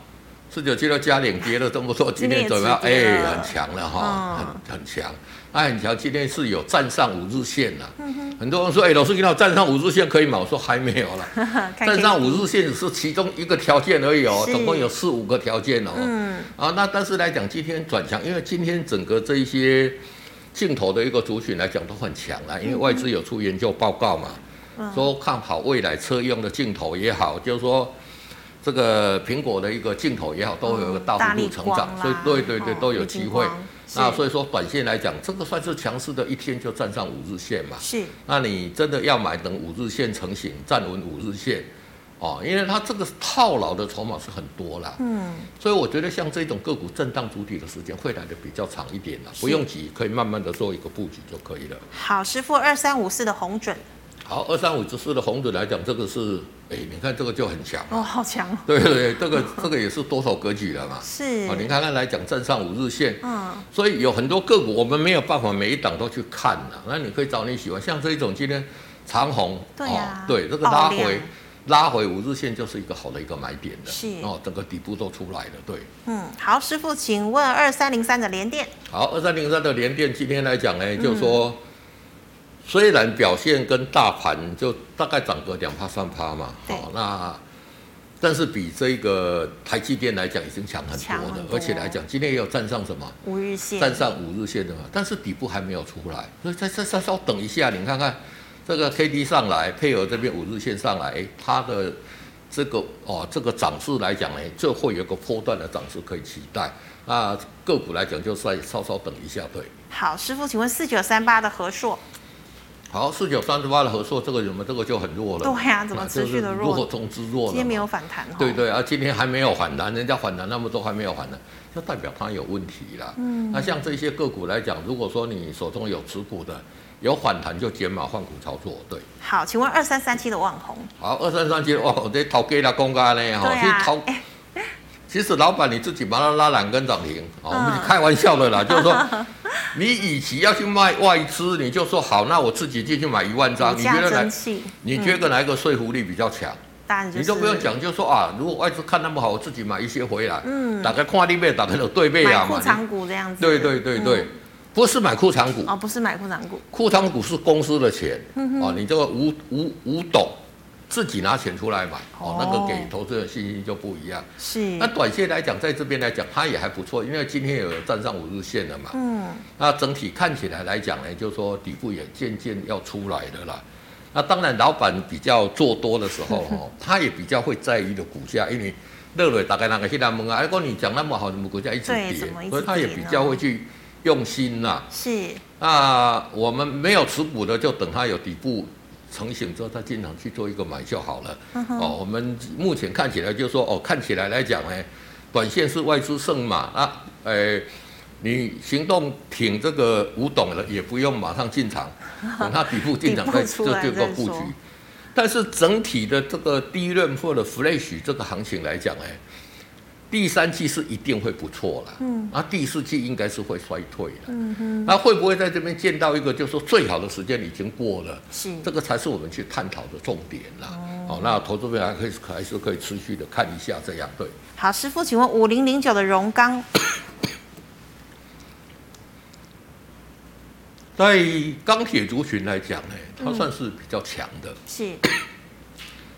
四九七六嘉玲跌了这么多，今天怎么样？哎、欸，很强了哈，很很强。它很强，今天是有站上五日线了。嗯、哼很多人说：“哎、欸，老师，你看站上五日线可以吗？”我说：“还没有了。站上五日线是其中一个条件而已哦，是总共有四五个条件哦。嗯，啊，那但是来讲，今天转强，因为今天整个这一些镜头的一个族群来讲都很强了，因为外资有出研究报告嘛，嗯、说看好未来车用的镜头也好，就是说这个苹果的一个镜头也好，都有一个大幅度成长，所以对对对都有机会。哦”那所以说，短线来讲，这个算是强势的一天就站上五日线嘛。是。那你真的要买，等五日线成型，站稳五日线，哦，因为它这个套牢的筹码是很多啦。嗯。所以我觉得像这种个股震荡主体的时间会来的比较长一点啦，不用急，可以慢慢的做一个布局就可以了。好，师傅，二三五四的红准。好，二三五四的红准来讲，这个是。哎，你看这个就很强哦，好强！对对对，这个这个也是多头格局了嘛。是啊，你看看来讲，站上五日线，嗯，所以有很多个股我们没有办法每一档都去看了。那你可以找你喜欢，像这一种今天长虹，对呀，对这个拉回拉回五日线就是一个好的一个买点的，是哦，整个底部都出来了，对。嗯，好，师傅，请问二三零三的联电。好，二三零三的联电今天来讲呢，就是说。虽然表现跟大盘就大概涨个两趴三趴嘛，好、哦，那但是比这个台积电来讲已经强很多的，多而且来讲今天也有站上什么五日线，站上五日线的嘛，但是底部还没有出来，所以再再稍稍等一下，你看看这个 K D 上来，配合这边五日线上来，哎，它的这个哦这个涨势来讲呢，就会有个波段的涨势可以期待。那个股来讲就再稍稍等一下，对。好，师傅，请问四九三八的和硕。好，四九三十八的和硕，这个什么，这个就很弱了。对呀、啊，怎么持续的弱？弱中之弱了。今天没有反弹。对对啊，今天还没有反弹，人家反弹那么多还没有反弹，就代表它有问题了。嗯。那像这些个股来讲，如果说你手中有持股的，有反弹就减码换股操作。对。好，请问二三三七的旺红。好，二三三七的旺宏，这投给了公家呢哈，去投。其实老板你自己把它拉两根涨停，我们开玩笑的啦，就是说，你与其要去卖外资，你就说好，那我自己进去买一万张，你觉得哪？你觉得哪一个说服力比较强？你都不用讲，就说啊，如果外资看那么好，我自己买一些回来，嗯，打开看里面，打开有对背啊嘛，库藏股这样子，对对对对，不是买库藏股哦，不是买库藏股，库藏股是公司的钱，哦，你这个无无无懂。自己拿钱出来买，哦，那个给投资者信心就不一样。是，那短线来讲，在这边来讲，它也还不错，因为今天有站上五日线了嘛。嗯。那整体看起来来讲呢，就是说底部也渐渐要出来的啦。那当然，老板比较做多的时候，哦，他也比较会在意的股价，因为乐瑞大概那个现在问啊，如果你讲那么好，你们股价一直跌？所以他也比较会去用心呐。是。那我们没有持股的，就等它有底部。成型之后，他进场去做一个买就好了。Uh. 哦，我们目前看起来就是说，哦，看起来来讲呢，短线是外资胜嘛啊，诶，你行动挺这个五董了，也不用马上进场，等它底部进场再做这个布局。但是整体的这个低润或者 flash 这个行情来讲，哎。第三季是一定会不错了，嗯，那第四季应该是会衰退的，嗯哼，那会不会在这边见到一个，就是说最好的时间已经过了，是，这个才是我们去探讨的重点啦。哦，哦，那投资者还可以还是可以持续的看一下这样，对。好，师傅，请问五零零九的荣钢，在钢铁族群来讲呢，它算是比较强的，嗯、是。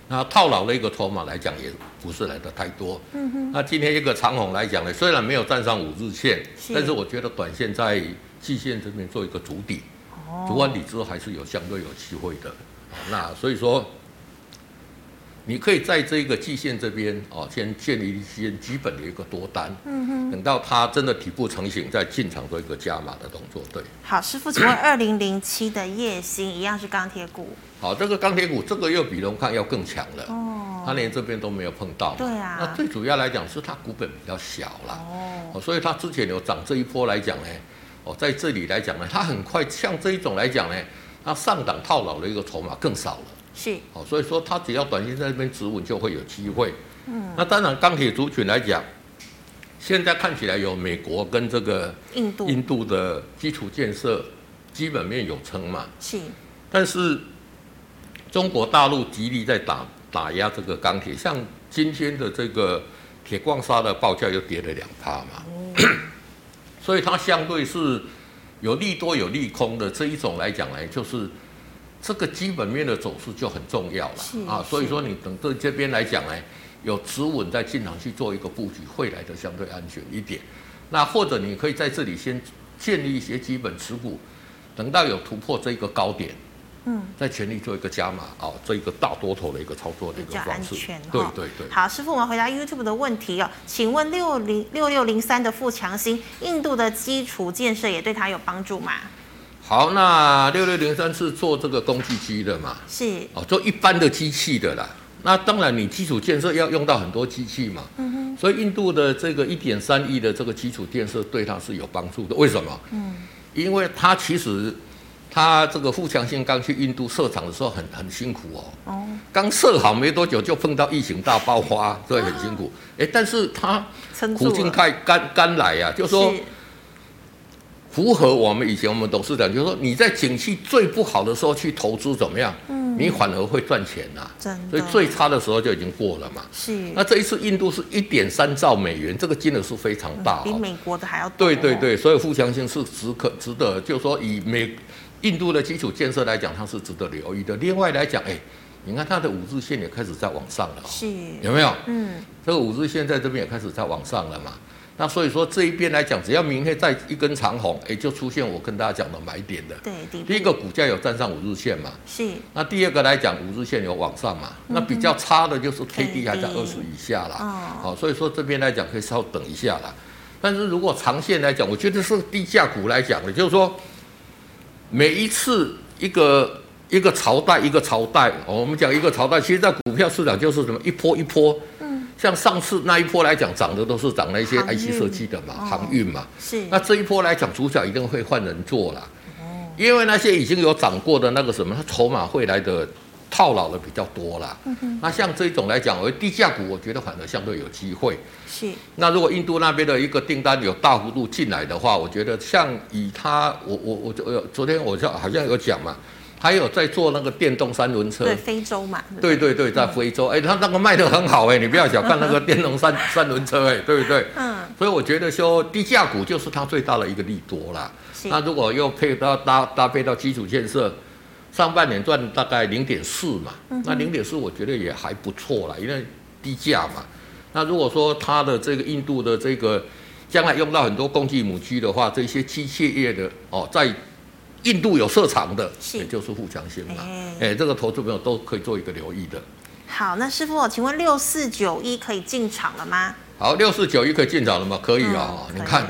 那套牢的一个筹码来讲，也不是来的太多。嗯哼。那今天一个长虹来讲呢，虽然没有站上五日线，是但是我觉得短线在季线这边做一个筑底，筑、哦、完底之后还是有相对有机会的。那所以说，你可以在这个季线这边哦，先建立一些基本的一个多单。嗯哼。等到它真的底部成型，再进场做一个加码的动作。对。好，师傅，请问二零零七的夜星一样是钢铁股。好，这个钢铁股，这个又比荣康要更强了。哦，它连这边都没有碰到。对啊。那最主要来讲是它股本比较小了。哦。所以它之前有涨这一波来讲呢，哦，在这里来讲呢，它很快像这一种来讲呢，它上档套牢的一个筹码更少了。是。哦，所以说它只要短期在那边止稳就会有机会。嗯。那当然，钢铁族群来讲，现在看起来有美国跟这个印度印度的基础建设基本面有撑嘛。是。但是中国大陆极力在打打压这个钢铁，像今天的这个铁矿砂的报价又跌了两趴嘛，所以它相对是有利多有利空的这一种来讲呢，就是这个基本面的走势就很重要了啊。所以说你等这这边来讲呢，有止稳再进场去做一个布局，会来的相对安全一点。那或者你可以在这里先建立一些基本持股，等到有突破这个高点，嗯，再全力做一个加码啊，这一个大多头的一个操作的一个方式。对对对。好，师傅，我们回答 YouTube 的问题哦，请问六零六六零三的富强新，印度的基础建设也对它有帮助吗？好，那六六零三是做这个工具机的嘛？是。哦，做一般的机器的啦。那当然，你基础建设要用到很多机器嘛，嗯哼，所以印度的这个一点三亿的这个基础建设对它是有帮助的。为什么？嗯，因为它其实它这个富强性刚去印度设厂的时候很很辛苦哦，哦，刚设好没多久就碰到疫情大爆发，所以很辛苦。哎、啊，但是它苦尽甘甘甘来呀、啊，就是说。符合我们以前我们董事长就是说，你在景气最不好的时候去投资怎么样？嗯，你反而会赚钱呐、啊。真的。所以最差的时候就已经过了嘛。是。那这一次印度是一点三兆美元，这个金额是非常大、哦嗯，比美国的还要多。对对对，所以富强性是值可值得，就是说以美印度的基础建设来讲，它是值得留意的。另外来讲，哎，你看它的五日线也开始在往上了、哦，是有没有？嗯，这个五日线在这边也开始在往上了嘛。那所以说这一边来讲，只要明天再一根长红，哎，就出现我跟大家讲的买点的。对，第一个股价有站上五日线嘛。是。那第二个来讲，五日线有往上嘛。嗯、那比较差的就是 K D 还在二十以下啦。哦。好，所以说这边来讲可以稍等一下啦。但是如果长线来讲，我觉得是低价股来讲的，就是说每一次一个一个朝代一个朝代，我们讲一个朝代，其实在股票市场就是什么一波一波。像上次那一波来讲，涨的都是涨那些 IC 设计的嘛，航运嘛。是。那这一波来讲，主角一定会换人做啦。哦。因为那些已经有涨过的那个什么，它筹码会来的套牢的比较多啦。嗯哼。那像这一种来讲，而低价股，我觉得反而相对有机会。是。那如果印度那边的一个订单有大幅度进来的话，我觉得像以它，我我我昨昨天我就好像有讲嘛。还有在做那个电动三轮车，对，非洲嘛，对对？对，在非洲，哎、嗯，他那个卖的很好哎，你不要小看那个电动三三轮车哎，对不对？嗯，所以我觉得说低价股就是它最大的一个利多啦。那如果又配到搭搭配到基础建设，上半年赚大概零点四嘛，嗯、那零点四我觉得也还不错啦，因为低价嘛。那如果说它的这个印度的这个将来用到很多工具母机的话，这些机械业的哦，在印度有设厂的，也就是富强新嘛，哎、欸，这个投资朋友都可以做一个留意的。好，那师傅，请问六四九一可以进场了吗？好，六四九一可以进场了吗？可以啊、哦嗯，你看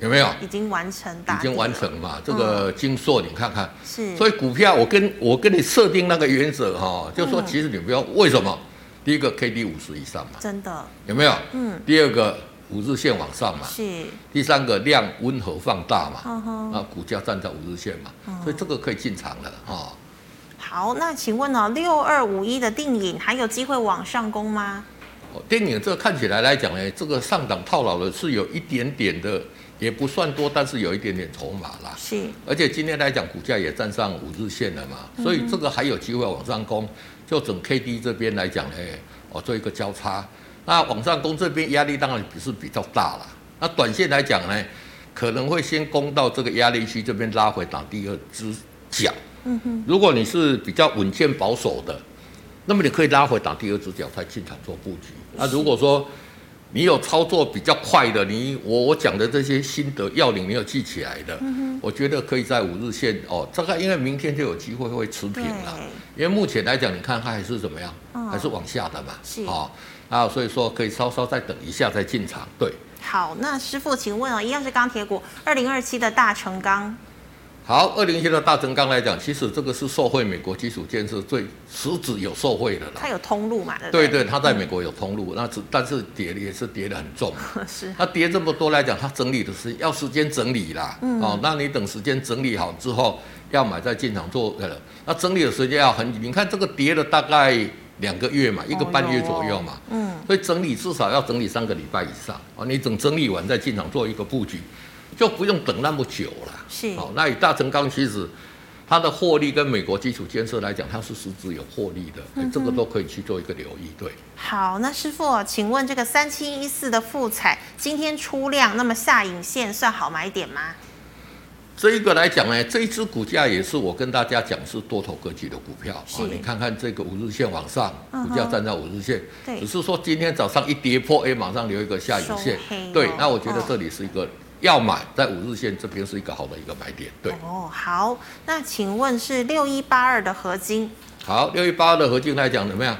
有没有？已经完成，已经完成嘛？这个金硕，你看看。是。所以股票，我跟我跟你设定那个原则哈，就是说其实你不要为什么？第一个 K D 五十以上嘛，真的有没有？嗯。第二个。五日线往上嘛，是第三个量温和放大嘛，那、uh -huh. 股价站在五日线嘛，uh. 所以这个可以进场了啊、哦。好，那请问哦，六二五一的定影还有机会往上攻吗？哦，电影这个看起来来讲呢，这个上档套牢的是有一点点的，也不算多，但是有一点点筹码啦。是，而且今天来讲，股价也站上五日线了嘛，所以这个还有机会往上攻，就整 K D 这边来讲呢，哦，做一个交叉。那往上攻这边压力当然是比较大了。那短线来讲呢，可能会先攻到这个压力区这边拉回打第二只脚。嗯哼。如果你是比较稳健保守的，那么你可以拉回打第二只脚再进场做布局。那如果说你有操作比较快的，你我我讲的这些心得要领没有记起来的，我觉得可以在五日线哦，大概因为明天就有机会会持平了。因为目前来讲，你看它还是怎么样？还是往下的嘛。是。哦啊，所以说可以稍稍再等一下再进场。对，好，那师傅，请问哦，一样是钢铁股，二零二七的大成钢。好，二零二七的大成钢来讲，其实这个是受惠美国基础建设最实质有受惠的了。它有通路嘛？对对，对，它在美国有通路，嗯、那只但是跌也是跌得很重。是。它跌这么多来讲，它整理的是要时间整理啦。嗯。哦，那你等时间整理好之后，要买再进场做的。那整理的时间要很，你看这个跌了大概。两个月嘛，一个半月左右嘛，哦、嗯，所以整理至少要整理三个礼拜以上啊。你等整理完再进场做一个布局，就不用等那么久了。是，好，那以大成钢其实它的获利跟美国基础建设来讲，它是实质有获利的，嗯、这个都可以去做一个留意。对，好，那师傅，请问这个三七一四的复彩今天出量，那么下影线算好买点吗？这一个来讲呢，这一支股价也是我跟大家讲是多头格局的股票啊。你看看这个五日线往上，股价站在五日线，只是说今天早上一跌破，哎，马上留一个下影线。对，那我觉得这里是一个。要买在五日线这边是一个好的一个买点，对。哦，好，那请问是六一八二的合金？好，六一八二的合金来讲怎么样？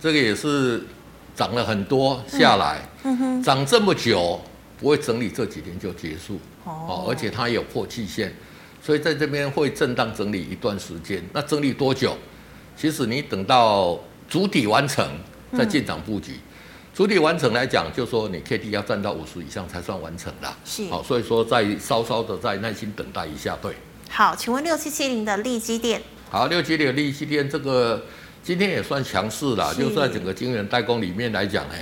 这个也是涨了很多下来，嗯哼，涨这么久不会整理这几天就结束哦，而且它也有破季线，所以在这边会震荡整理一段时间。那整理多久？其实你等到主体完成再进场布局。主体完成来讲，就说你 K D 要站到五十以上才算完成的。是，好，所以说再稍稍的再耐心等待一下，对。好，请问六七七零的力积电。好，六七七零的力积电这个今天也算强势了，就在整个晶圆代工里面来讲呢，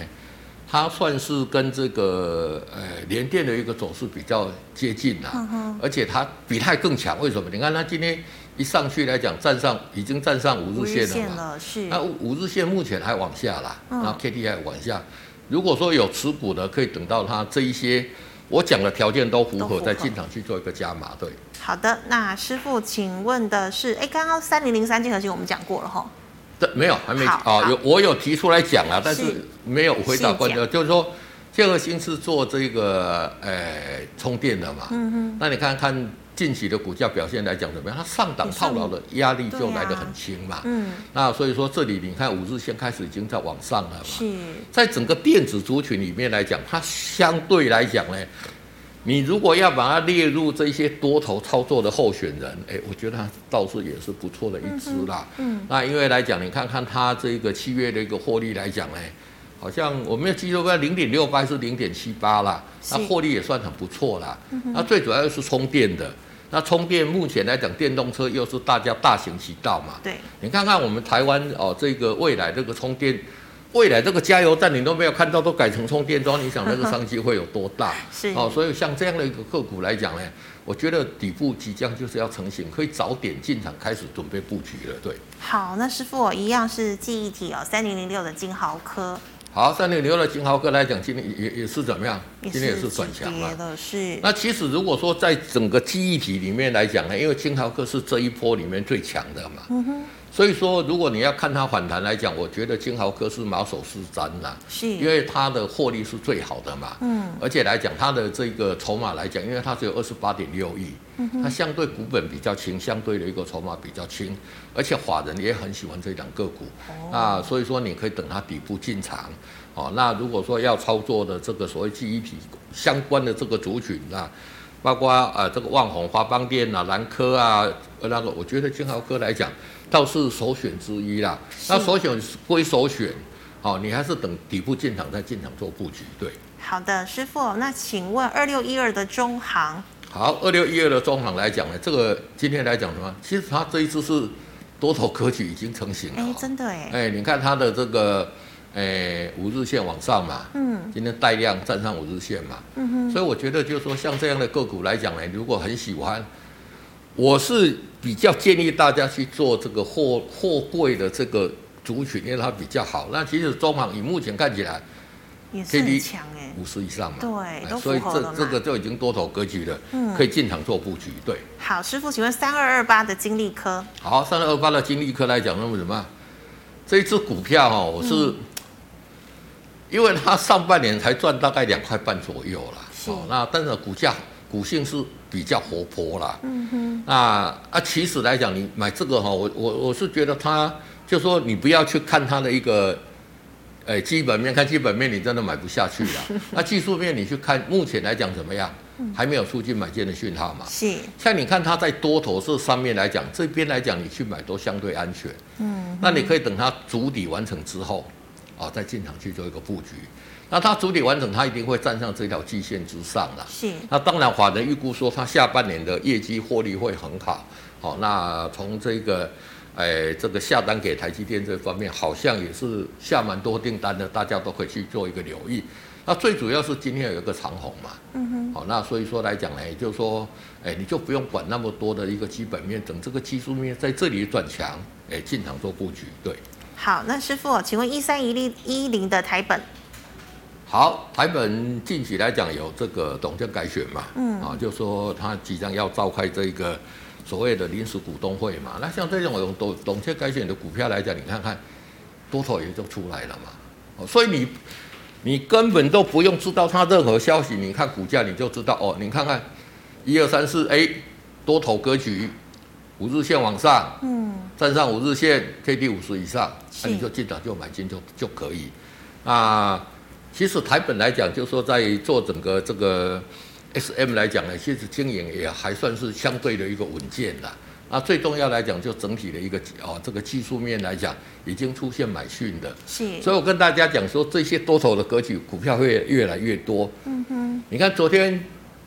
它算是跟这个呃联电的一个走势比较接近了，而且它比它更强，为什么？你看它今天。一上去来讲，站上已经站上五日线了嘛？是。那五日线目前还往下啦，嗯、然后 K D I 往下。如果说有持股的，可以等到它这一些我讲的条件都符合，再进场去做一个加码。对。好的，那师傅，请问的是，哎，刚刚三零零三金合晶我们讲过了哈？对，没有，还没啊。有我有提出来讲啊，但是没有回答观众，就是说，建和兴是做这个呃充电的嘛？嗯嗯。那你看看。近期的股价表现来讲怎么样？它上档套牢的压力就来得很轻嘛。嗯。那所以说这里你看五日线开始已经在往上了嘛。是。在整个电子族群里面来讲，它相对来讲呢，你如果要把它列入这些多头操作的候选人，哎，我觉得它倒是也是不错的一支啦。嗯。那因为来讲，你看看它这个七月的一个获利来讲呢，好像我没有记错，零点六八是零点七八啦。那获利也算很不错啦。那最主要是充电的。那充电目前来讲，电动车又是大家大行其道嘛。对。你看看我们台湾哦，这个未来这个充电，未来这个加油站你都没有看到，都改成充电桩，你想那个商机会有多大？是。哦，所以像这样的一个个股来讲呢，我觉得底部即将就是要成型，可以早点进场开始准备布局了。对。好，那师傅我一样是记忆体哦，三零零六的金豪科。好，三零零六的金豪科来讲，今天也也是怎么样？今天也是转强了。是。那其实如果说在整个记忆体里面来讲呢，因为金豪科是这一波里面最强的嘛。嗯哼。所以说，如果你要看它反弹来讲，我觉得金豪科是马首是瞻啦，是，因为它的获利是最好的嘛，嗯，而且来讲它的这个筹码来讲，因为它只有二十八点六亿，它相对股本比较轻，相对的一个筹码比较轻，而且法人也很喜欢这两个股，那，所以说你可以等它底部进场，哦，那如果说要操作的这个所谓记忆体相关的这个族群啊，包括啊这个万宏、华邦店啊、兰科啊，那个我觉得金豪科来讲。倒是首选之一啦，那首选归首选，好，你还是等底部进场再进场做布局，对。好的，师傅，那请问二六一二的中行？好，二六一二的中行来讲呢，这个今天来讲什么？其实它这一次是多头格局已经成型了，哎，真的哎，哎，你看它的这个，哎，五日线往上嘛，嗯，今天带量站上五日线嘛，嗯哼，所以我觉得就是说像这样的个股来讲呢，如果很喜欢。我是比较建议大家去做这个货货柜的这个族群，因为它比较好。那其实中航以目前看起来也是很强哎，五十以上嘛，对，所以这这个就已经多头格局了，嗯，可以进场做布局。对，好，师傅，请问三二二八的金力科？好，三二二八的金力科来讲，那么什么？这一支股票哈，我是、嗯、因为它上半年才赚大概两块半左右了，是哦，那但是股价。股性是比较活泼啦，嗯哼，那啊，其实来讲，你买这个哈，我我我是觉得它，就说你不要去看它的一个，哎，基本面，看基本面，你真的买不下去了。那技术面你去看，目前来讲怎么样？还没有出现买进的讯号嘛？是。像你看它在多头这上面来讲，这边来讲你去买都相对安全。嗯。那你可以等它筑底完成之后，啊，再进场去做一个布局。那它主体完整，它一定会站上这条季线之上的。是。那当然，法人预估说它下半年的业绩获利会很好。好，那从这个，哎，这个下单给台积电这方面，好像也是下蛮多订单的，大家都可以去做一个留意。那最主要是今天有一个长虹嘛，嗯哼，好，那所以说来讲呢，也就是说，哎，你就不用管那么多的一个基本面，等这个技术面在这里转强，哎，进场做布局，对。好，那师傅，请问一三一零一零的台本，好，台本近期来讲有这个董监改选嘛，嗯，啊，就说他即将要召开这个所谓的临时股东会嘛，那像这种董董董监改选的股票来讲，你看看多头也就出来了嘛，哦，所以你。你根本都不用知道他任何消息，你看股价你就知道哦。你看看一二三四 A 多头格局，五日线往上，嗯，站上五日线，K D 五十以上，那你就进场就买进就就可以。啊，其实台本来讲，就是说在做整个这个 S M 来讲呢，其实经营也还算是相对的一个稳健的。那最重要来讲，就整体的一个哦，这个技术面来讲，已经出现买讯的。是。所以我跟大家讲说，这些多头的格局股票会越来越多。嗯哼。你看昨天，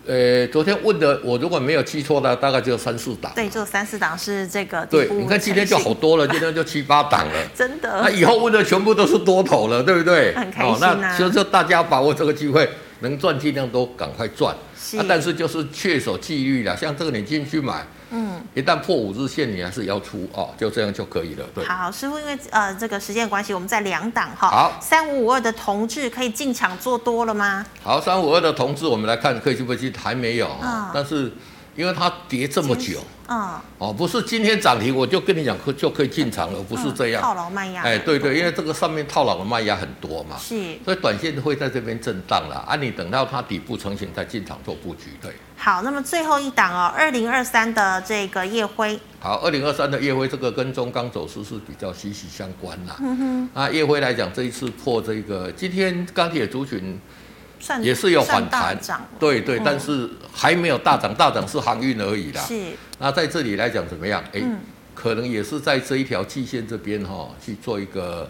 呃，昨天问的，我如果没有记错的，大概只有三四档。对，就三四档是这个。对，你看今天就好多了，今天就七八档了。真的。那以后问的全部都是多头了，对不对？很开心啊。哦，那所以大家把握这个机会，能赚尽量都赶快赚。是。啊，但是就是确守纪律了，像这个你进去买。嗯，一旦破五日线，你还是要出哦，就这样就可以了。对，好，师傅，因为呃这个时间关系，我们在两档哈。好，三五五二的同志可以进场做多了吗？好，三五五二的同志，我们来看，可以去不去？还没有，哦、但是因为它跌这么久。嗯，哦，不是今天涨停我就跟你讲可就可以进场了，不是这样。套牢卖压。哎，对对，因为这个上面套牢的卖压很多嘛，是，所以短线会在这边震荡了啊。你等到它底部成型再进场做布局，对。好，那么最后一档哦，二零二三的这个夜辉。好，二零二三的夜辉，这个跟中钢走势是比较息息相关啦。嗯哼。啊，夜辉来讲，这一次破这个，今天钢铁族群。也是有反弹，对对，但是还没有大涨，大涨是航运而已啦。是，那在这里来讲怎么样？哎，可能也是在这一条季线这边哈，去做一个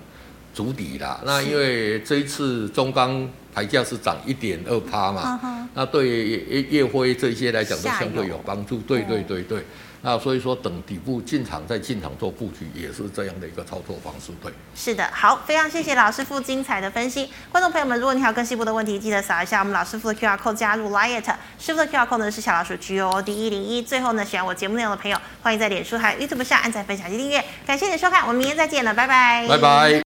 主底啦。那因为这一次中钢牌价是涨一点二趴嘛，那对烨辉这些来讲都相对有帮助。对对对对。那所以说，等底部进场再进场做布局，也是这样的一个操作方式，对。是的，好，非常谢谢老师傅精彩的分析。观众朋友们，如果你还有更细部的问题，记得扫一下我们老师傅的 QR code 加入 Line。师傅的 QR code 呢是小老鼠 G O D 一零一。最后呢，喜欢我节目内容的朋友，欢迎在脸书还有 YouTube 上按赞、分享及订阅。感谢你的收看，我们明天再见了，拜拜。拜拜。